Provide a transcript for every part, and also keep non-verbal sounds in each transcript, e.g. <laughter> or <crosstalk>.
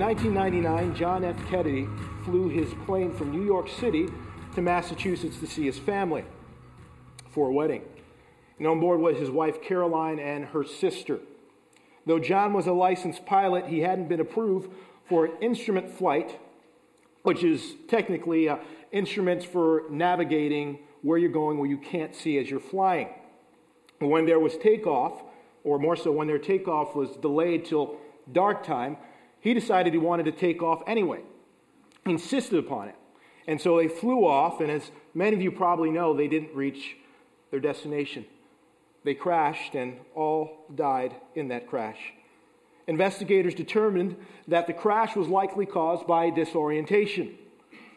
In 1999, John F. Kennedy flew his plane from New York City to Massachusetts to see his family for a wedding. And on board was his wife Caroline and her sister. Though John was a licensed pilot, he hadn't been approved for an instrument flight, which is technically uh, instruments for navigating where you're going where you can't see as you're flying. When there was takeoff, or more so when their takeoff was delayed till dark time, he decided he wanted to take off anyway. Insisted upon it. And so they flew off, and as many of you probably know, they didn't reach their destination. They crashed, and all died in that crash. Investigators determined that the crash was likely caused by disorientation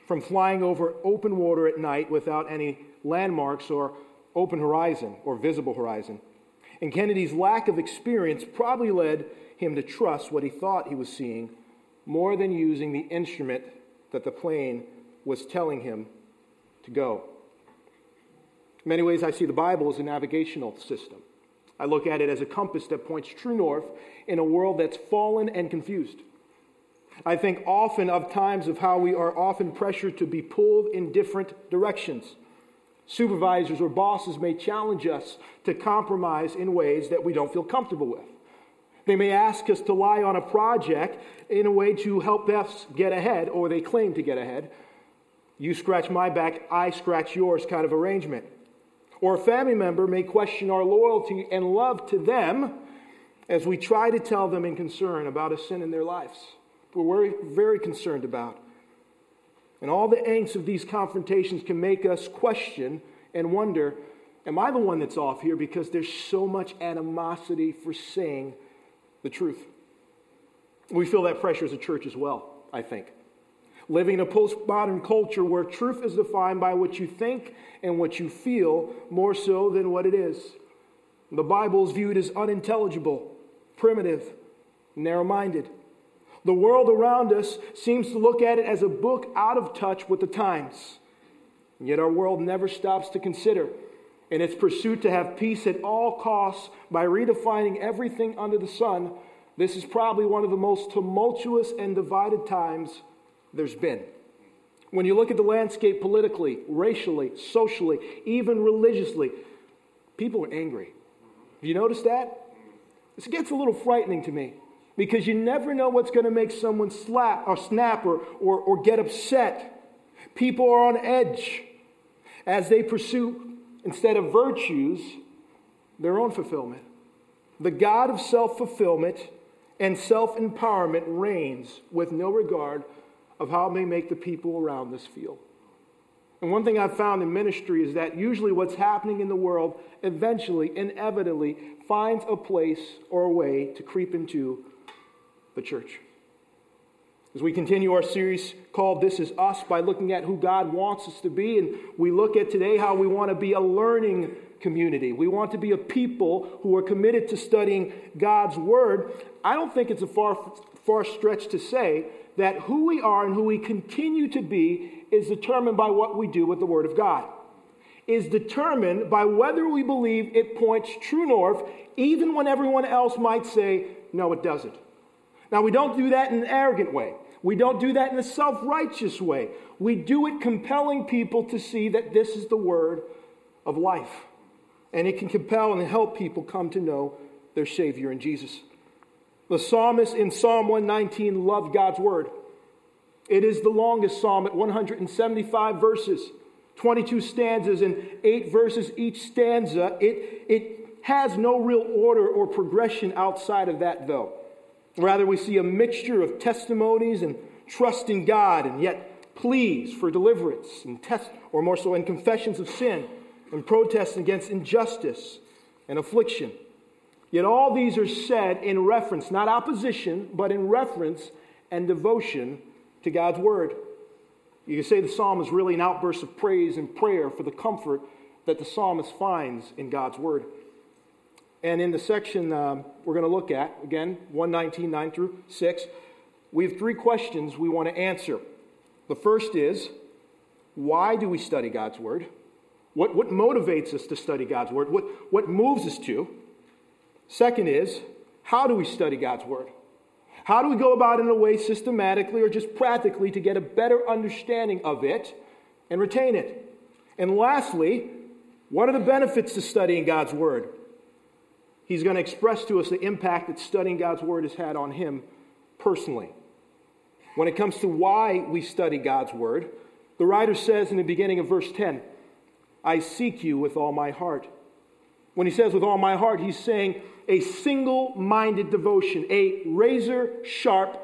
from flying over open water at night without any landmarks or open horizon or visible horizon. And Kennedy's lack of experience probably led him to trust what he thought he was seeing more than using the instrument that the plane was telling him to go. In many ways, I see the Bible as a navigational system. I look at it as a compass that points true north in a world that's fallen and confused. I think often of times of how we are often pressured to be pulled in different directions. Supervisors or bosses may challenge us to compromise in ways that we don't feel comfortable with. They may ask us to lie on a project in a way to help us get ahead, or they claim to get ahead. You scratch my back, I scratch yours kind of arrangement. Or a family member may question our loyalty and love to them as we try to tell them in concern about a sin in their lives. We're very, very concerned about. And all the angst of these confrontations can make us question and wonder Am I the one that's off here? Because there's so much animosity for saying the truth. We feel that pressure as a church as well, I think. Living in a postmodern culture where truth is defined by what you think and what you feel more so than what it is. The Bible is viewed as unintelligible, primitive, narrow minded. The world around us seems to look at it as a book out of touch with the times. And yet our world never stops to consider in its pursuit to have peace at all costs by redefining everything under the sun. This is probably one of the most tumultuous and divided times there's been. When you look at the landscape politically, racially, socially, even religiously, people are angry. Have you noticed that? This gets a little frightening to me because you never know what's going to make someone slap or snap or, or, or get upset. People are on edge as they pursue, instead of virtues, their own fulfillment. The God of self fulfillment and self empowerment reigns with no regard of how it may make the people around this feel. And one thing I've found in ministry is that usually what's happening in the world eventually, inevitably, finds a place or a way to creep into the church. As we continue our series called This Is Us by looking at who God wants us to be, and we look at today how we want to be a learning community. We want to be a people who are committed to studying God's Word. I don't think it's a far, far stretch to say that who we are and who we continue to be is determined by what we do with the Word of God. Is determined by whether we believe it points true north, even when everyone else might say, no, it doesn't. Now, we don't do that in an arrogant way. We don't do that in a self righteous way. We do it compelling people to see that this is the word of life. And it can compel and help people come to know their Savior in Jesus. The psalmist in Psalm 119 loved God's word. It is the longest psalm at 175 verses, 22 stanzas, and eight verses each stanza. It, it has no real order or progression outside of that, though. Rather, we see a mixture of testimonies and trust in God, and yet pleas for deliverance, and test, or more so, and confessions of sin, and protests against injustice and affliction. Yet all these are said in reference, not opposition, but in reference and devotion to God's word. You can say the psalm is really an outburst of praise and prayer for the comfort that the psalmist finds in God's word. And in the section um, we're going to look at, again, 119, 9 through 6, we have three questions we want to answer. The first is why do we study God's Word? What, what motivates us to study God's Word? What, what moves us to? Second is how do we study God's Word? How do we go about it in a way systematically or just practically to get a better understanding of it and retain it? And lastly, what are the benefits to studying God's Word? He's going to express to us the impact that studying God's Word has had on him personally. When it comes to why we study God's Word, the writer says in the beginning of verse 10, I seek you with all my heart. When he says with all my heart, he's saying a single minded devotion, a razor sharp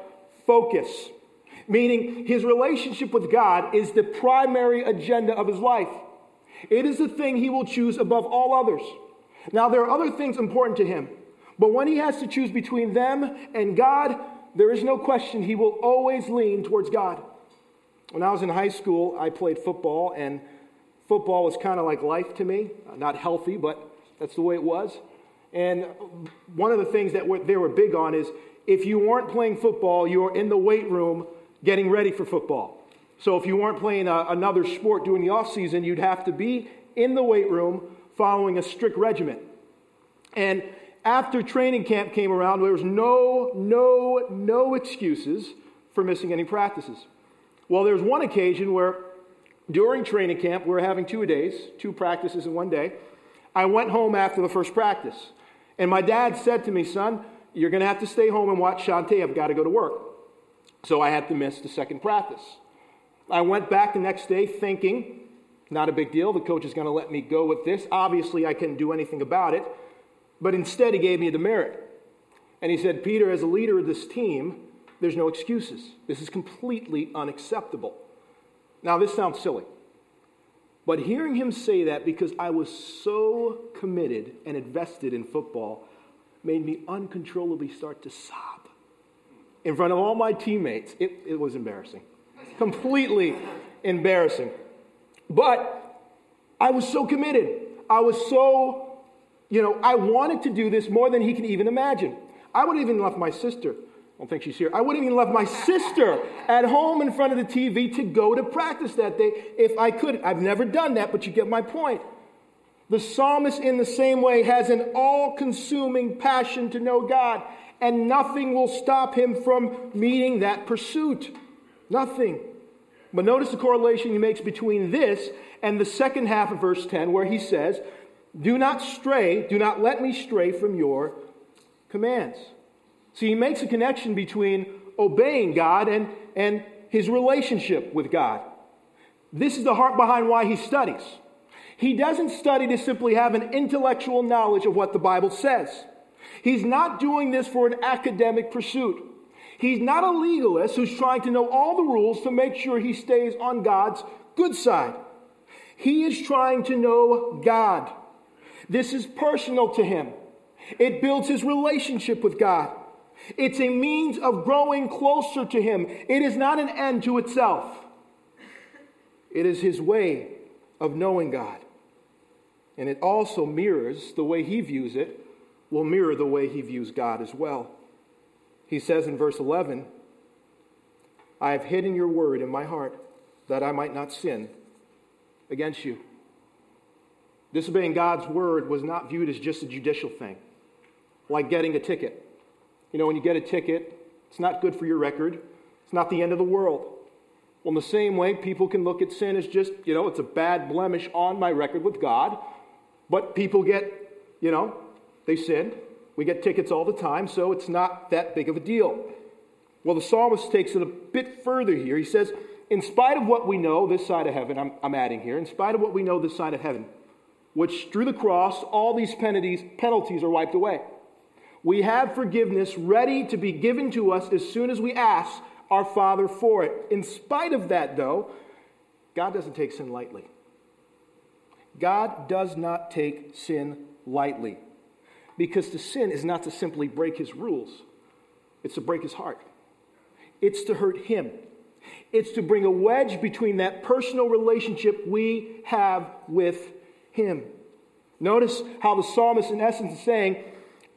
focus, meaning his relationship with God is the primary agenda of his life. It is the thing he will choose above all others. Now, there are other things important to him, but when he has to choose between them and God, there is no question he will always lean towards God. When I was in high school, I played football, and football was kind of like life to me. Not healthy, but that's the way it was. And one of the things that they were big on is if you weren't playing football, you were in the weight room getting ready for football. So if you weren't playing a, another sport during the off season, you'd have to be in the weight room following a strict regimen. And after training camp came around, there was no, no, no excuses for missing any practices. Well, there was one occasion where during training camp, we were having two days, two practices in one day. I went home after the first practice. And my dad said to me, son, you're going to have to stay home and watch Shantae. I've got to go to work. So I had to miss the second practice. I went back the next day thinking, not a big deal. The coach is going to let me go with this. Obviously, I couldn't do anything about it. But instead, he gave me a demerit. And he said, Peter, as a leader of this team, there's no excuses. This is completely unacceptable. Now, this sounds silly. But hearing him say that because I was so committed and invested in football made me uncontrollably start to sob in front of all my teammates. It, it was embarrassing. Completely embarrassing. But I was so committed. I was so, you know, I wanted to do this more than he can even imagine. I would have even left my sister I don't think she's here. I would have even left my sister at home in front of the TV to go to practice that day if I could. I've never done that, but you get my point. The psalmist, in the same way, has an all consuming passion to know God, and nothing will stop him from meeting that pursuit. Nothing. But notice the correlation he makes between this and the second half of verse 10, where he says, Do not stray, do not let me stray from your commands. See, he makes a connection between obeying God and, and his relationship with God. This is the heart behind why he studies. He doesn't study to simply have an intellectual knowledge of what the Bible says. He's not doing this for an academic pursuit. He's not a legalist who's trying to know all the rules to make sure he stays on God's good side. He is trying to know God. This is personal to him. It builds his relationship with God. It's a means of growing closer to Him. It is not an end to itself, it is His way of knowing God. And it also mirrors the way He views it, will mirror the way He views God as well. He says in verse 11, I have hidden your word in my heart that I might not sin against you. Disobeying God's word was not viewed as just a judicial thing, like getting a ticket. You know, when you get a ticket, it's not good for your record, it's not the end of the world. Well, in the same way, people can look at sin as just, you know, it's a bad blemish on my record with God. But people get, you know, they sin. We get tickets all the time, so it's not that big of a deal. Well, the psalmist takes it a bit further here. He says, in spite of what we know this side of heaven, I'm, I'm adding here, in spite of what we know this side of heaven, which through the cross, all these penalties, penalties are wiped away. We have forgiveness ready to be given to us as soon as we ask our Father for it. In spite of that, though, God doesn't take sin lightly. God does not take sin lightly. Because to sin is not to simply break his rules, it's to break his heart, it's to hurt him. It's to bring a wedge between that personal relationship we have with him. Notice how the psalmist, in essence, is saying,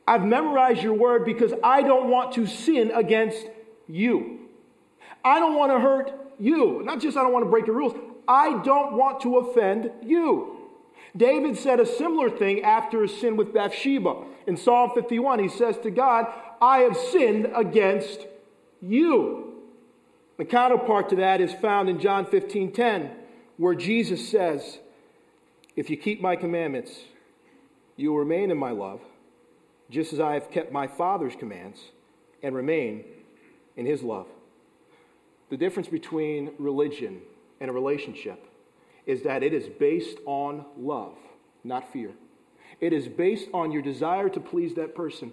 I've memorized your word because I don't want to sin against you. I don't want to hurt you. Not just I don't want to break your rules, I don't want to offend you. David said a similar thing after his sin with Bathsheba. In Psalm 51, he says to God, I have sinned against you. The counterpart to that is found in John 15 10, where Jesus says, If you keep my commandments, you will remain in my love, just as I have kept my Father's commands and remain in his love. The difference between religion and a relationship is that it is based on love, not fear. It is based on your desire to please that person.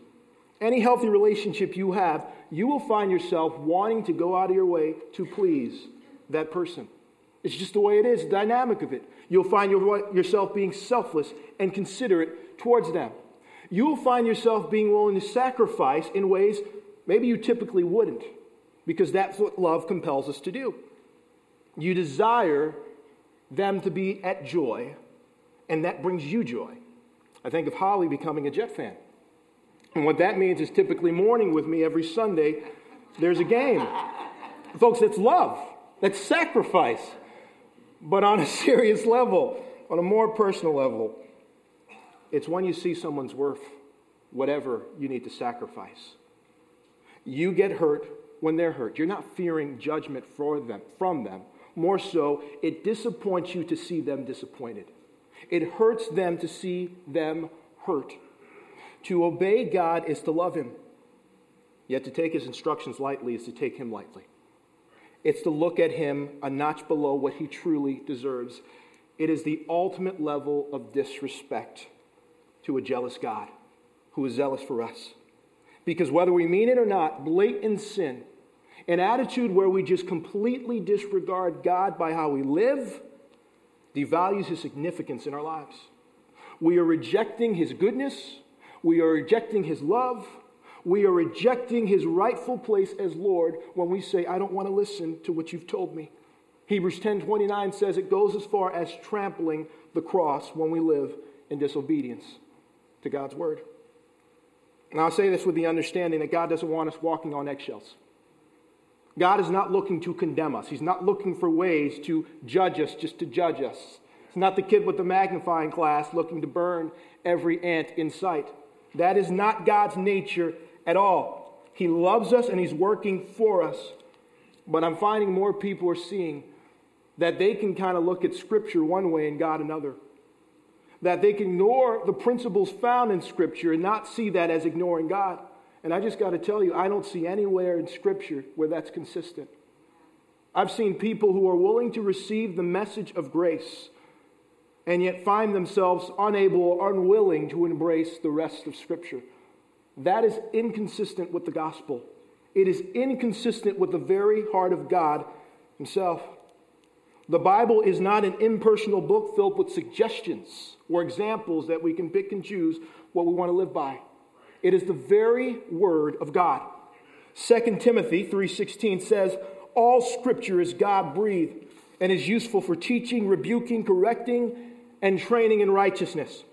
Any healthy relationship you have, you will find yourself wanting to go out of your way to please that person. It's just the way it is, the dynamic of it. You'll find your, yourself being selfless and considerate towards them. You will find yourself being willing to sacrifice in ways maybe you typically wouldn't, because that's what love compels us to do. You desire them to be at joy, and that brings you joy. I think of Holly becoming a Jet fan. And what that means is typically mourning with me every Sunday, there's a game. Folks, it's love, that's sacrifice. But on a <laughs> serious level, on a more personal level, it's when you see someone's worth whatever you need to sacrifice. You get hurt when they're hurt. You're not fearing judgment for them, from them. More so, it disappoints you to see them disappointed. It hurts them to see them hurt. To obey God is to love Him. Yet to take His instructions lightly is to take Him lightly. It's to look at Him a notch below what He truly deserves. It is the ultimate level of disrespect to a jealous God who is zealous for us. Because whether we mean it or not, blatant sin, an attitude where we just completely disregard God by how we live, devalues his significance in our lives. We are rejecting his goodness, we are rejecting his love, we are rejecting his rightful place as Lord when we say, I don't want to listen to what you've told me. Hebrews 10:29 says it goes as far as trampling the cross when we live in disobedience to God's word. And I'll say this with the understanding that God doesn't want us walking on eggshells. God is not looking to condemn us. He's not looking for ways to judge us just to judge us. It's not the kid with the magnifying glass looking to burn every ant in sight. That is not God's nature at all. He loves us and He's working for us. But I'm finding more people are seeing that they can kind of look at Scripture one way and God another. That they can ignore the principles found in Scripture and not see that as ignoring God. And I just got to tell you, I don't see anywhere in Scripture where that's consistent. I've seen people who are willing to receive the message of grace and yet find themselves unable or unwilling to embrace the rest of Scripture. That is inconsistent with the gospel. It is inconsistent with the very heart of God Himself. The Bible is not an impersonal book filled with suggestions or examples that we can pick and choose what we want to live by. It is the very word of God. 2 Timothy 3:16 says, "All scripture is God-breathed and is useful for teaching, rebuking, correcting, and training in righteousness."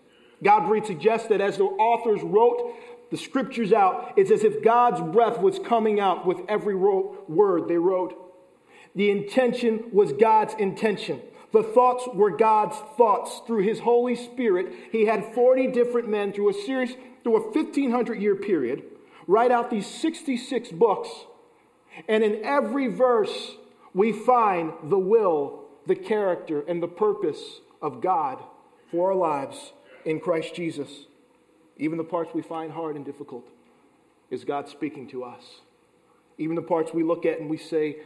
God-breathed suggests that as the authors wrote the scriptures out, it's as if God's breath was coming out with every word they wrote. The intention was God's intention. The thoughts were God's thoughts through his Holy Spirit. He had 40 different men through a series through a 1500 year period, write out these 66 books, and in every verse, we find the will, the character, and the purpose of God for our lives in Christ Jesus. Even the parts we find hard and difficult is God speaking to us. Even the parts we look at and we say,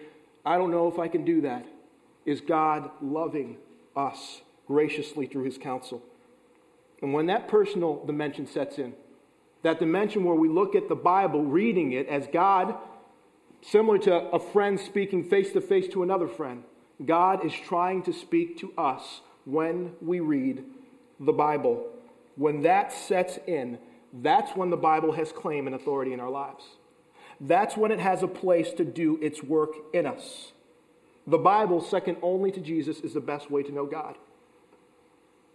I don't know if I can do that, is God loving us graciously through his counsel. And when that personal dimension sets in, that dimension where we look at the Bible, reading it as God, similar to a friend speaking face to face to another friend. God is trying to speak to us when we read the Bible. When that sets in, that's when the Bible has claim and authority in our lives. That's when it has a place to do its work in us. The Bible, second only to Jesus, is the best way to know God.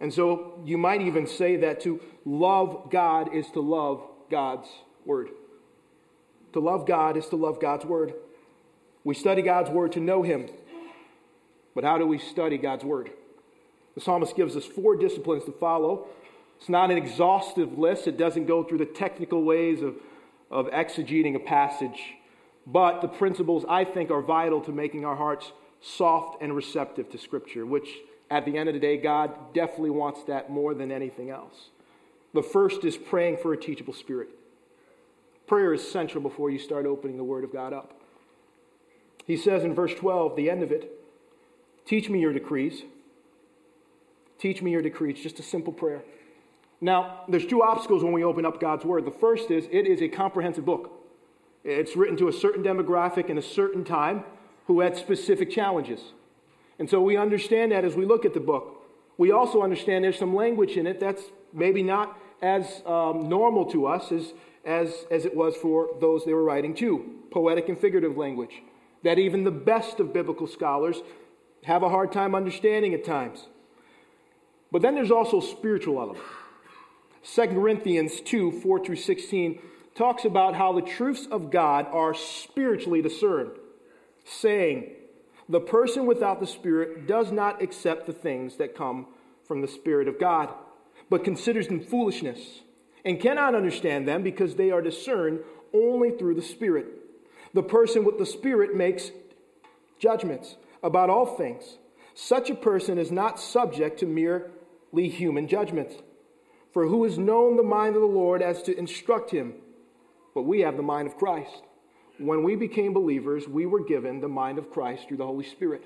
And so you might even say that to love God is to love God's Word. To love God is to love God's Word. We study God's Word to know Him. But how do we study God's Word? The psalmist gives us four disciplines to follow. It's not an exhaustive list, it doesn't go through the technical ways of, of exegeting a passage. But the principles, I think, are vital to making our hearts soft and receptive to Scripture, which at the end of the day, God definitely wants that more than anything else. The first is praying for a teachable spirit. Prayer is central before you start opening the Word of God up. He says in verse 12, the end of it, Teach me your decrees. Teach me your decrees. Just a simple prayer. Now, there's two obstacles when we open up God's Word. The first is it is a comprehensive book. It's written to a certain demographic in a certain time who had specific challenges. And so we understand that as we look at the book. We also understand there's some language in it that's maybe not as um, normal to us as, as, as it was for those they were writing to poetic and figurative language that even the best of biblical scholars have a hard time understanding at times. But then there's also spiritual element. 2 Corinthians 2 4 through 16 talks about how the truths of God are spiritually discerned, saying, The person without the Spirit does not accept the things that come from the Spirit of God, but considers them foolishness, and cannot understand them because they are discerned only through the Spirit. The person with the Spirit makes judgments about all things. Such a person is not subject to merely human judgments. For who has known the mind of the Lord as to instruct him? But we have the mind of Christ. When we became believers, we were given the mind of Christ through the Holy Spirit.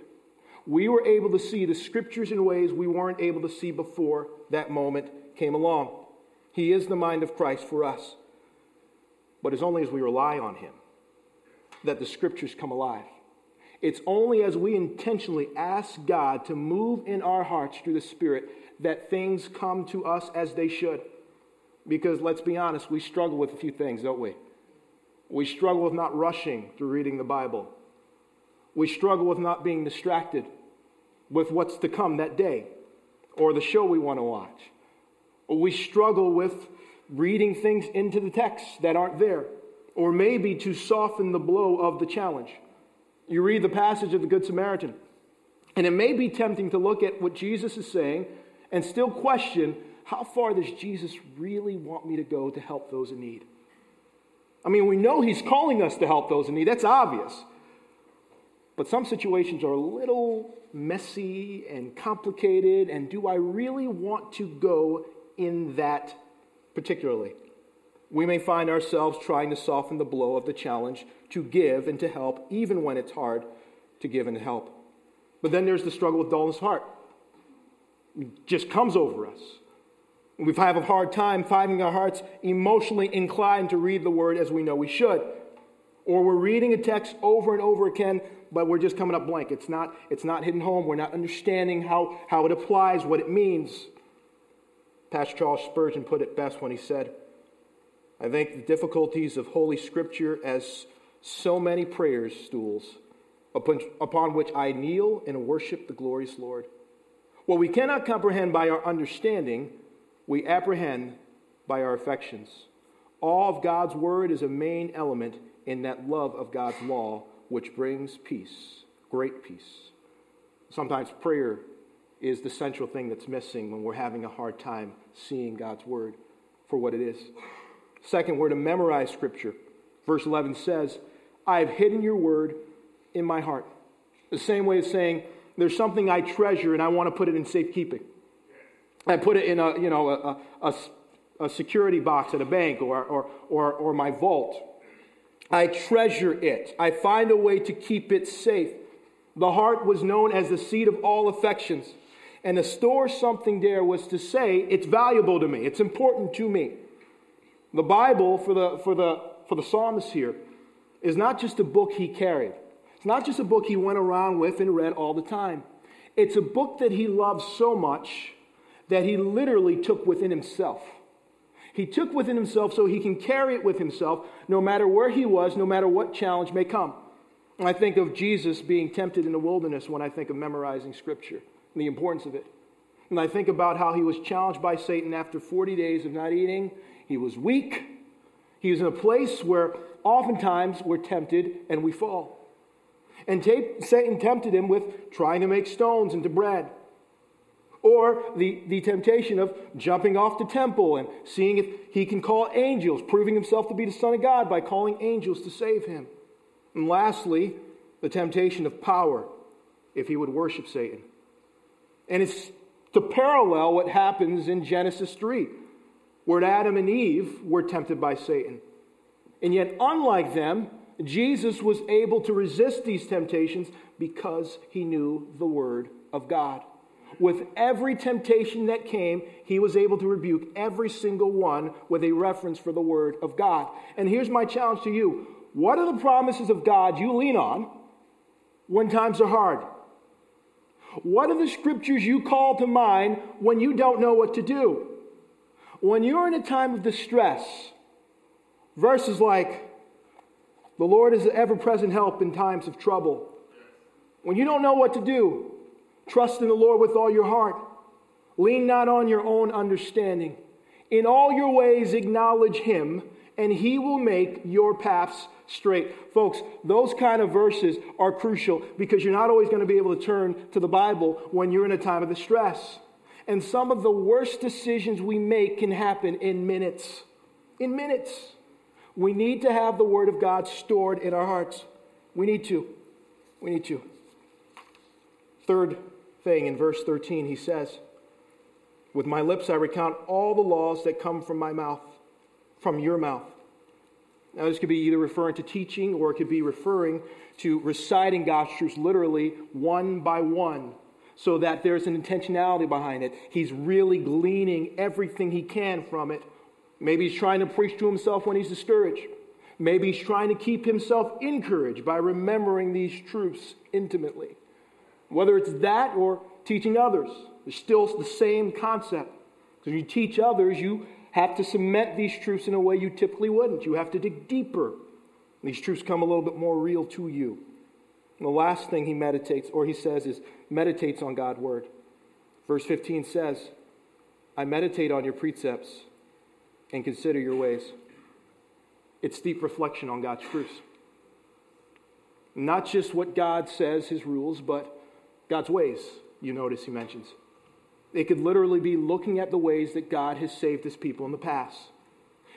We were able to see the scriptures in ways we weren't able to see before that moment came along. He is the mind of Christ for us. But it's only as we rely on Him that the scriptures come alive. It's only as we intentionally ask God to move in our hearts through the Spirit that things come to us as they should. Because let's be honest, we struggle with a few things, don't we? We struggle with not rushing through reading the Bible. We struggle with not being distracted with what's to come that day or the show we want to watch. We struggle with reading things into the text that aren't there, or maybe to soften the blow of the challenge. You read the passage of the Good Samaritan, and it may be tempting to look at what Jesus is saying and still question how far does Jesus really want me to go to help those in need? I mean, we know he's calling us to help those in need, that's obvious. But some situations are a little messy and complicated, and do I really want to go in that particularly? We may find ourselves trying to soften the blow of the challenge to give and to help, even when it's hard to give and help. But then there's the struggle with dullness of heart. It just comes over us. We have a hard time finding our hearts emotionally inclined to read the word as we know we should. Or we're reading a text over and over again, but we're just coming up blank. It's not, it's not hitting home. We're not understanding how, how it applies, what it means. Pastor Charles Spurgeon put it best when he said, I think the difficulties of Holy Scripture as so many prayer stools upon, upon which I kneel and worship the glorious Lord. What we cannot comprehend by our understanding, we apprehend by our affections. All of God's word is a main element in that love of God's law, which brings peace, great peace. Sometimes prayer is the central thing that's missing when we're having a hard time seeing God's word for what it is. Second, we're to memorize scripture. Verse 11 says, I have hidden your word in my heart. The same way as saying, there's something I treasure and I want to put it in safekeeping. I put it in a, you know, a, a, a security box at a bank or, or, or, or my vault. I treasure it. I find a way to keep it safe. The heart was known as the seat of all affections. And to store something there was to say, it's valuable to me, it's important to me. The Bible, for the, for the, for the psalmist here, is not just a book he carried. It's not just a book he went around with and read all the time. It's a book that he loved so much that he literally took within himself. He took within himself so he can carry it with himself no matter where he was, no matter what challenge may come. And I think of Jesus being tempted in the wilderness when I think of memorizing scripture and the importance of it. And I think about how he was challenged by Satan after 40 days of not eating. He was weak. He was in a place where oftentimes we're tempted and we fall. And Satan tempted him with trying to make stones into bread. Or the, the temptation of jumping off the temple and seeing if he can call angels, proving himself to be the Son of God by calling angels to save him. And lastly, the temptation of power if he would worship Satan. And it's to parallel what happens in Genesis 3, where Adam and Eve were tempted by Satan. And yet, unlike them, Jesus was able to resist these temptations because he knew the Word of God. With every temptation that came, he was able to rebuke every single one with a reference for the Word of God. And here's my challenge to you what are the promises of God you lean on when times are hard? What are the scriptures you call to mind when you don't know what to do? When you're in a time of distress, verses like, the Lord is ever present help in times of trouble. When you don't know what to do, trust in the Lord with all your heart. Lean not on your own understanding. In all your ways, acknowledge Him, and He will make your paths straight. Folks, those kind of verses are crucial because you're not always going to be able to turn to the Bible when you're in a time of distress. And some of the worst decisions we make can happen in minutes. In minutes. We need to have the Word of God stored in our hearts. We need to. We need to. Third thing in verse 13, he says, With my lips I recount all the laws that come from my mouth, from your mouth. Now, this could be either referring to teaching or it could be referring to reciting God's truths literally one by one so that there's an intentionality behind it. He's really gleaning everything he can from it. Maybe he's trying to preach to himself when he's discouraged. Maybe he's trying to keep himself encouraged by remembering these truths intimately. Whether it's that or teaching others, it's still the same concept. Because you teach others, you have to cement these truths in a way you typically wouldn't. You have to dig deeper. These truths come a little bit more real to you. And the last thing he meditates, or he says, is meditates on God's word. Verse 15 says, I meditate on your precepts and consider your ways. It's deep reflection on God's truths. Not just what God says, his rules, but God's ways, you notice he mentions. It could literally be looking at the ways that God has saved his people in the past.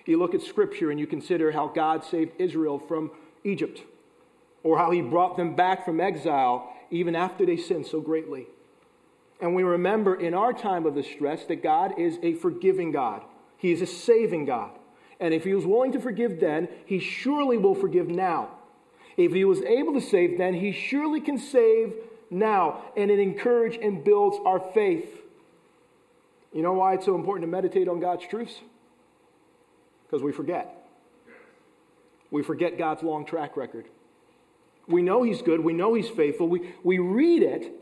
You look at scripture and you consider how God saved Israel from Egypt, or how he brought them back from exile even after they sinned so greatly. And we remember in our time of distress that God is a forgiving God, He is a saving God. And if He was willing to forgive then, He surely will forgive now. If He was able to save then, He surely can save now. And it encourages and builds our faith. You know why it's so important to meditate on God's truths? Because we forget. We forget God's long track record. We know He's good, we know He's faithful, we, we read it,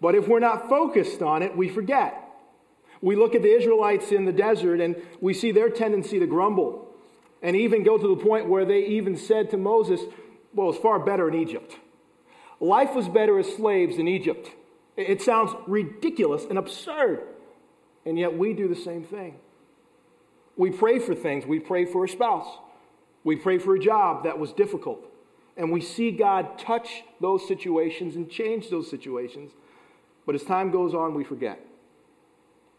but if we're not focused on it, we forget. We look at the Israelites in the desert and we see their tendency to grumble and even go to the point where they even said to Moses, Well, it's far better in Egypt. Life was better as slaves in Egypt. It sounds ridiculous and absurd. And yet we do the same thing. We pray for things. We pray for a spouse. We pray for a job that was difficult. And we see God touch those situations and change those situations. But as time goes on, we forget.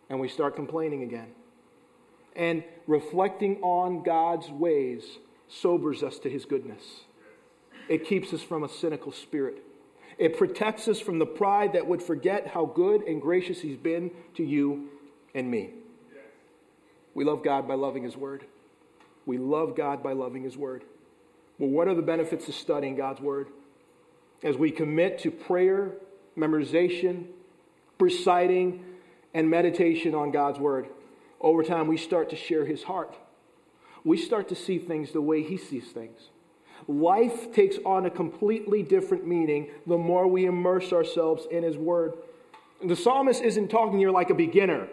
And we start complaining again. And reflecting on God's ways sobers us to his goodness. It keeps us from a cynical spirit. It protects us from the pride that would forget how good and gracious he's been to you and me. We love God by loving His Word. We love God by loving His Word. Well, what are the benefits of studying God's Word? As we commit to prayer, memorization, reciting, and meditation on God's Word, over time we start to share His heart. We start to see things the way He sees things. Life takes on a completely different meaning the more we immerse ourselves in His Word. The psalmist isn't talking here like a beginner.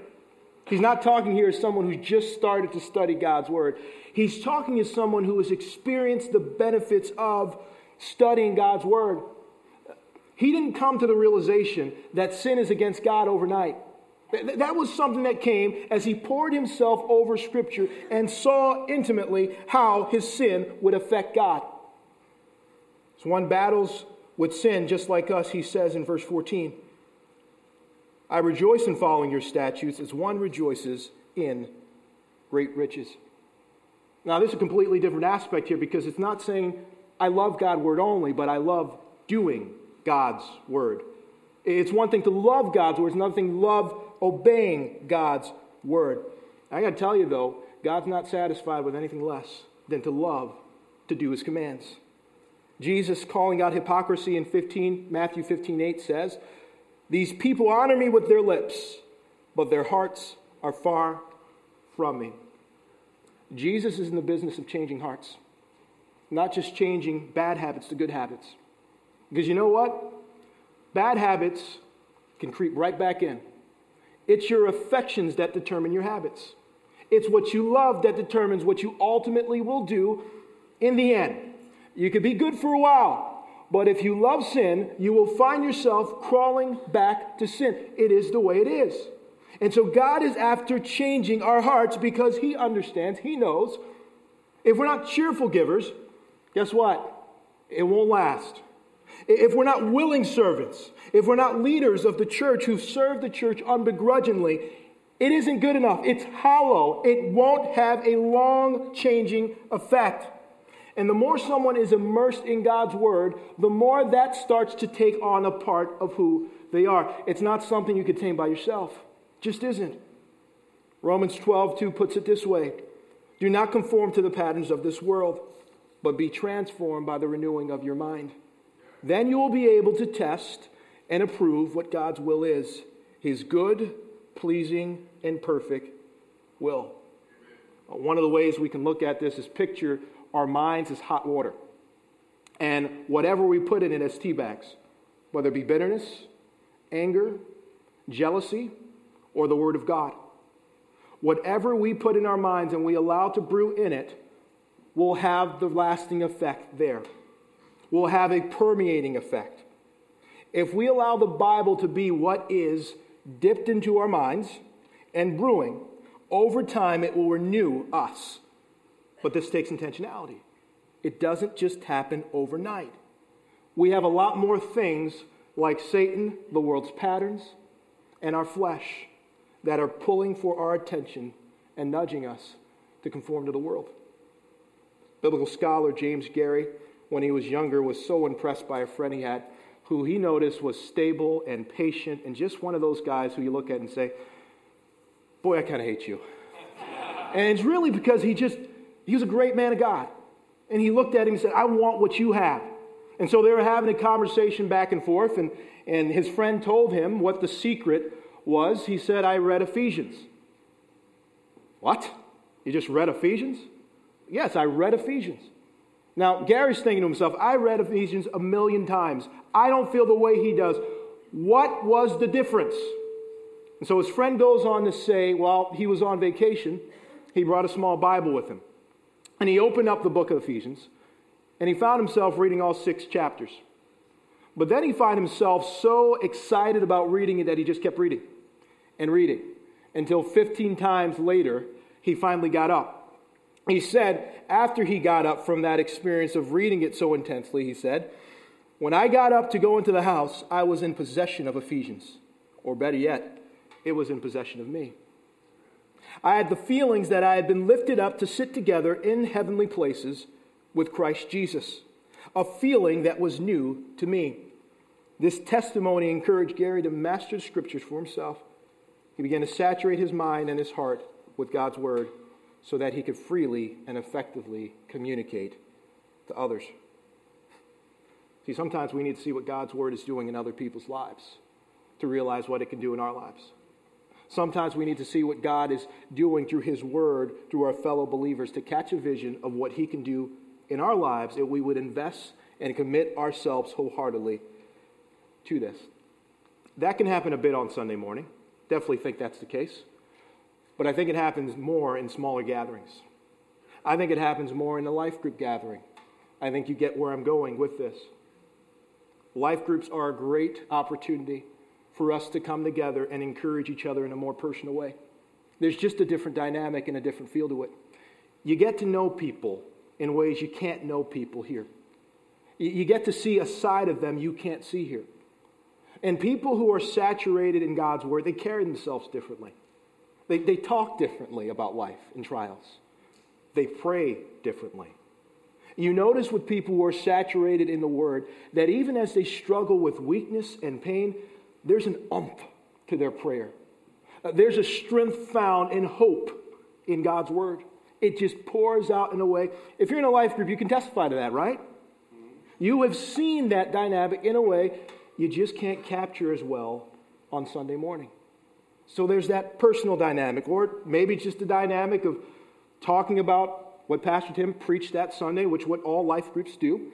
He's not talking here as someone who's just started to study God's Word. He's talking as someone who has experienced the benefits of studying God's Word. He didn't come to the realization that sin is against God overnight. That was something that came as he poured himself over Scripture and saw intimately how his sin would affect God. So one battles with sin just like us, he says in verse 14. I rejoice in following your statutes as one rejoices in great riches. Now, this is a completely different aspect here because it's not saying I love God's word only, but I love doing God's word. It's one thing to love God's word, it's another thing to love obeying God's word. I got to tell you, though, God's not satisfied with anything less than to love, to do his commands. Jesus calling out hypocrisy in 15, Matthew 15, 8 says, These people honor me with their lips, but their hearts are far from me. Jesus is in the business of changing hearts, not just changing bad habits to good habits. Because you know what? Bad habits can creep right back in. It's your affections that determine your habits. It's what you love that determines what you ultimately will do in the end. You could be good for a while, but if you love sin, you will find yourself crawling back to sin. It is the way it is. And so God is after changing our hearts because He understands, He knows. If we're not cheerful givers, guess what? It won't last. If we're not willing servants, if we're not leaders of the church who serve the church unbegrudgingly, it isn't good enough. It's hollow. It won't have a long changing effect. And the more someone is immersed in God's word, the more that starts to take on a part of who they are. It's not something you could tame by yourself. Just isn't. Romans 12, 2 puts it this way Do not conform to the patterns of this world, but be transformed by the renewing of your mind. Then you will be able to test and approve what God's will is his good, pleasing, and perfect will. One of the ways we can look at this is picture our minds as hot water. And whatever we put in it as tea bags, whether it be bitterness, anger, jealousy, or the Word of God. Whatever we put in our minds and we allow to brew in it will have the lasting effect there, will have a permeating effect. If we allow the Bible to be what is dipped into our minds and brewing, over time it will renew us. But this takes intentionality. It doesn't just happen overnight. We have a lot more things like Satan, the world's patterns, and our flesh that are pulling for our attention and nudging us to conform to the world. Biblical scholar James Gary, when he was younger, was so impressed by a friend he had who he noticed was stable and patient and just one of those guys who you look at and say, Boy, I kind of hate you. and it's really because he just, he was a great man of God. And he looked at him and said, I want what you have. And so they were having a conversation back and forth, and, and his friend told him what the secret was he said, I read Ephesians. What? You just read Ephesians? Yes, I read Ephesians. Now, Gary's thinking to himself, I read Ephesians a million times. I don't feel the way he does. What was the difference? And so his friend goes on to say, while he was on vacation, he brought a small Bible with him. And he opened up the book of Ephesians, and he found himself reading all six chapters. But then he found himself so excited about reading it that he just kept reading and reading until 15 times later, he finally got up. He said, after he got up from that experience of reading it so intensely, he said, When I got up to go into the house, I was in possession of Ephesians. Or better yet, it was in possession of me. I had the feelings that I had been lifted up to sit together in heavenly places with Christ Jesus, a feeling that was new to me. This testimony encouraged Gary to master the scriptures for himself he began to saturate his mind and his heart with God's word so that he could freely and effectively communicate to others. See, sometimes we need to see what God's word is doing in other people's lives to realize what it can do in our lives. Sometimes we need to see what God is doing through his word through our fellow believers to catch a vision of what he can do in our lives if we would invest and commit ourselves wholeheartedly to this. That can happen a bit on Sunday morning. Definitely think that's the case. But I think it happens more in smaller gatherings. I think it happens more in the life group gathering. I think you get where I'm going with this. Life groups are a great opportunity for us to come together and encourage each other in a more personal way. There's just a different dynamic and a different feel to it. You get to know people in ways you can't know people here. You get to see a side of them you can't see here. And people who are saturated in God's word, they carry themselves differently. They, they talk differently about life and trials. They pray differently. You notice with people who are saturated in the Word that even as they struggle with weakness and pain, there's an umph to their prayer. Uh, there's a strength found in hope in God's Word. It just pours out in a way. If you're in a life group, you can testify to that, right? You have seen that dynamic in a way you just can't capture as well on Sunday morning. So there's that personal dynamic, or maybe just the dynamic of talking about what Pastor Tim preached that Sunday, which what all life groups do.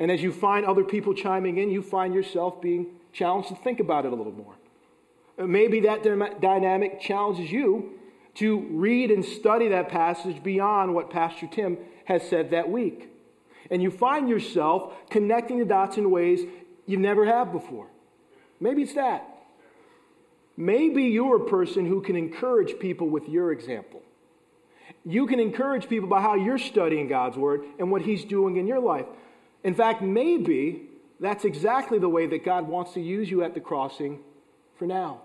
And as you find other people chiming in, you find yourself being challenged to think about it a little more. Uh, maybe that dynamic challenges you to read and study that passage beyond what Pastor Tim has said that week. And you find yourself connecting the dots in ways you never have before. Maybe it's that. Maybe you're a person who can encourage people with your example. You can encourage people by how you're studying God's Word and what He's doing in your life. In fact, maybe that's exactly the way that God wants to use you at the crossing for now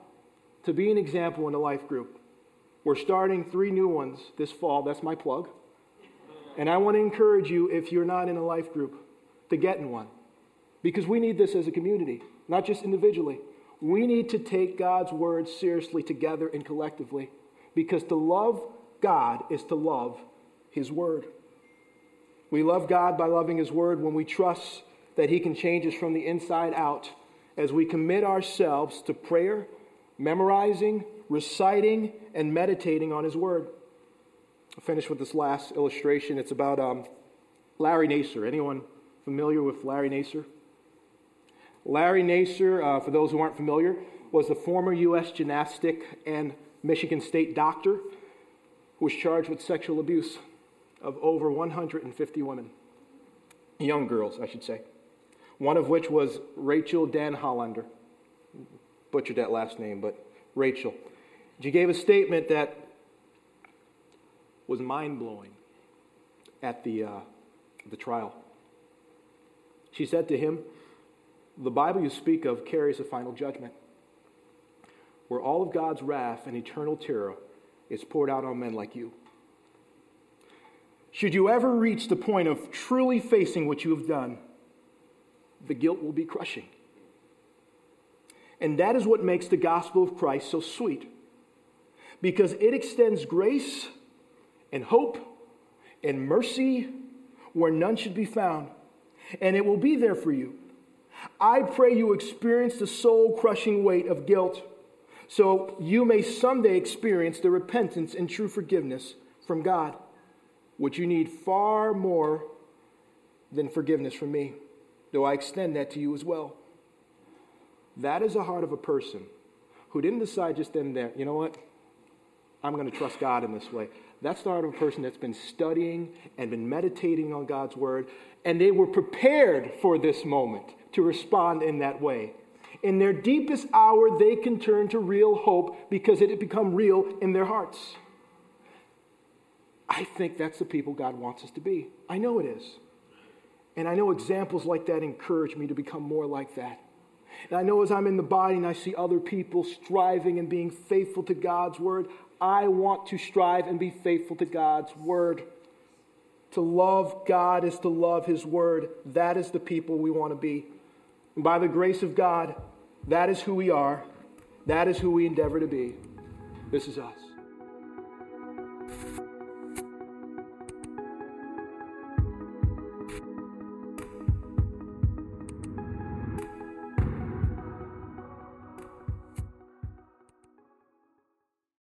to be an example in a life group. We're starting three new ones this fall. That's my plug. And I want to encourage you, if you're not in a life group, to get in one. Because we need this as a community, not just individually. We need to take God's word seriously together and collectively. Because to love God is to love His word. We love God by loving His word when we trust that He can change us from the inside out as we commit ourselves to prayer, memorizing, reciting, and meditating on His word. I'll finish with this last illustration. It's about um, Larry Nassar. Anyone familiar with Larry Nassar? Larry Nassar, uh, for those who aren't familiar, was the former U.S. gymnastic and Michigan State doctor who was charged with sexual abuse of over 150 women, young girls, I should say, one of which was Rachel Dan Hollander. Butchered that last name, but Rachel. She gave a statement that was mind blowing at the, uh, the trial. She said to him, the Bible you speak of carries a final judgment where all of God's wrath and eternal terror is poured out on men like you. Should you ever reach the point of truly facing what you have done, the guilt will be crushing. And that is what makes the gospel of Christ so sweet, because it extends grace and hope and mercy where none should be found, and it will be there for you. I pray you experience the soul crushing weight of guilt so you may someday experience the repentance and true forgiveness from God, which you need far more than forgiveness from me, though I extend that to you as well. That is the heart of a person who didn't decide just then there, you know what? I'm going to trust God in this way. That's the heart of a person that's been studying and been meditating on God's word, and they were prepared for this moment to respond in that way. In their deepest hour, they can turn to real hope because it had become real in their hearts. I think that's the people God wants us to be. I know it is. And I know examples like that encourage me to become more like that. And I know as I'm in the body and I see other people striving and being faithful to God's word, I want to strive and be faithful to God's word. To love God is to love His word. That is the people we want to be. And by the grace of God, that is who we are. That is who we endeavor to be. This is us.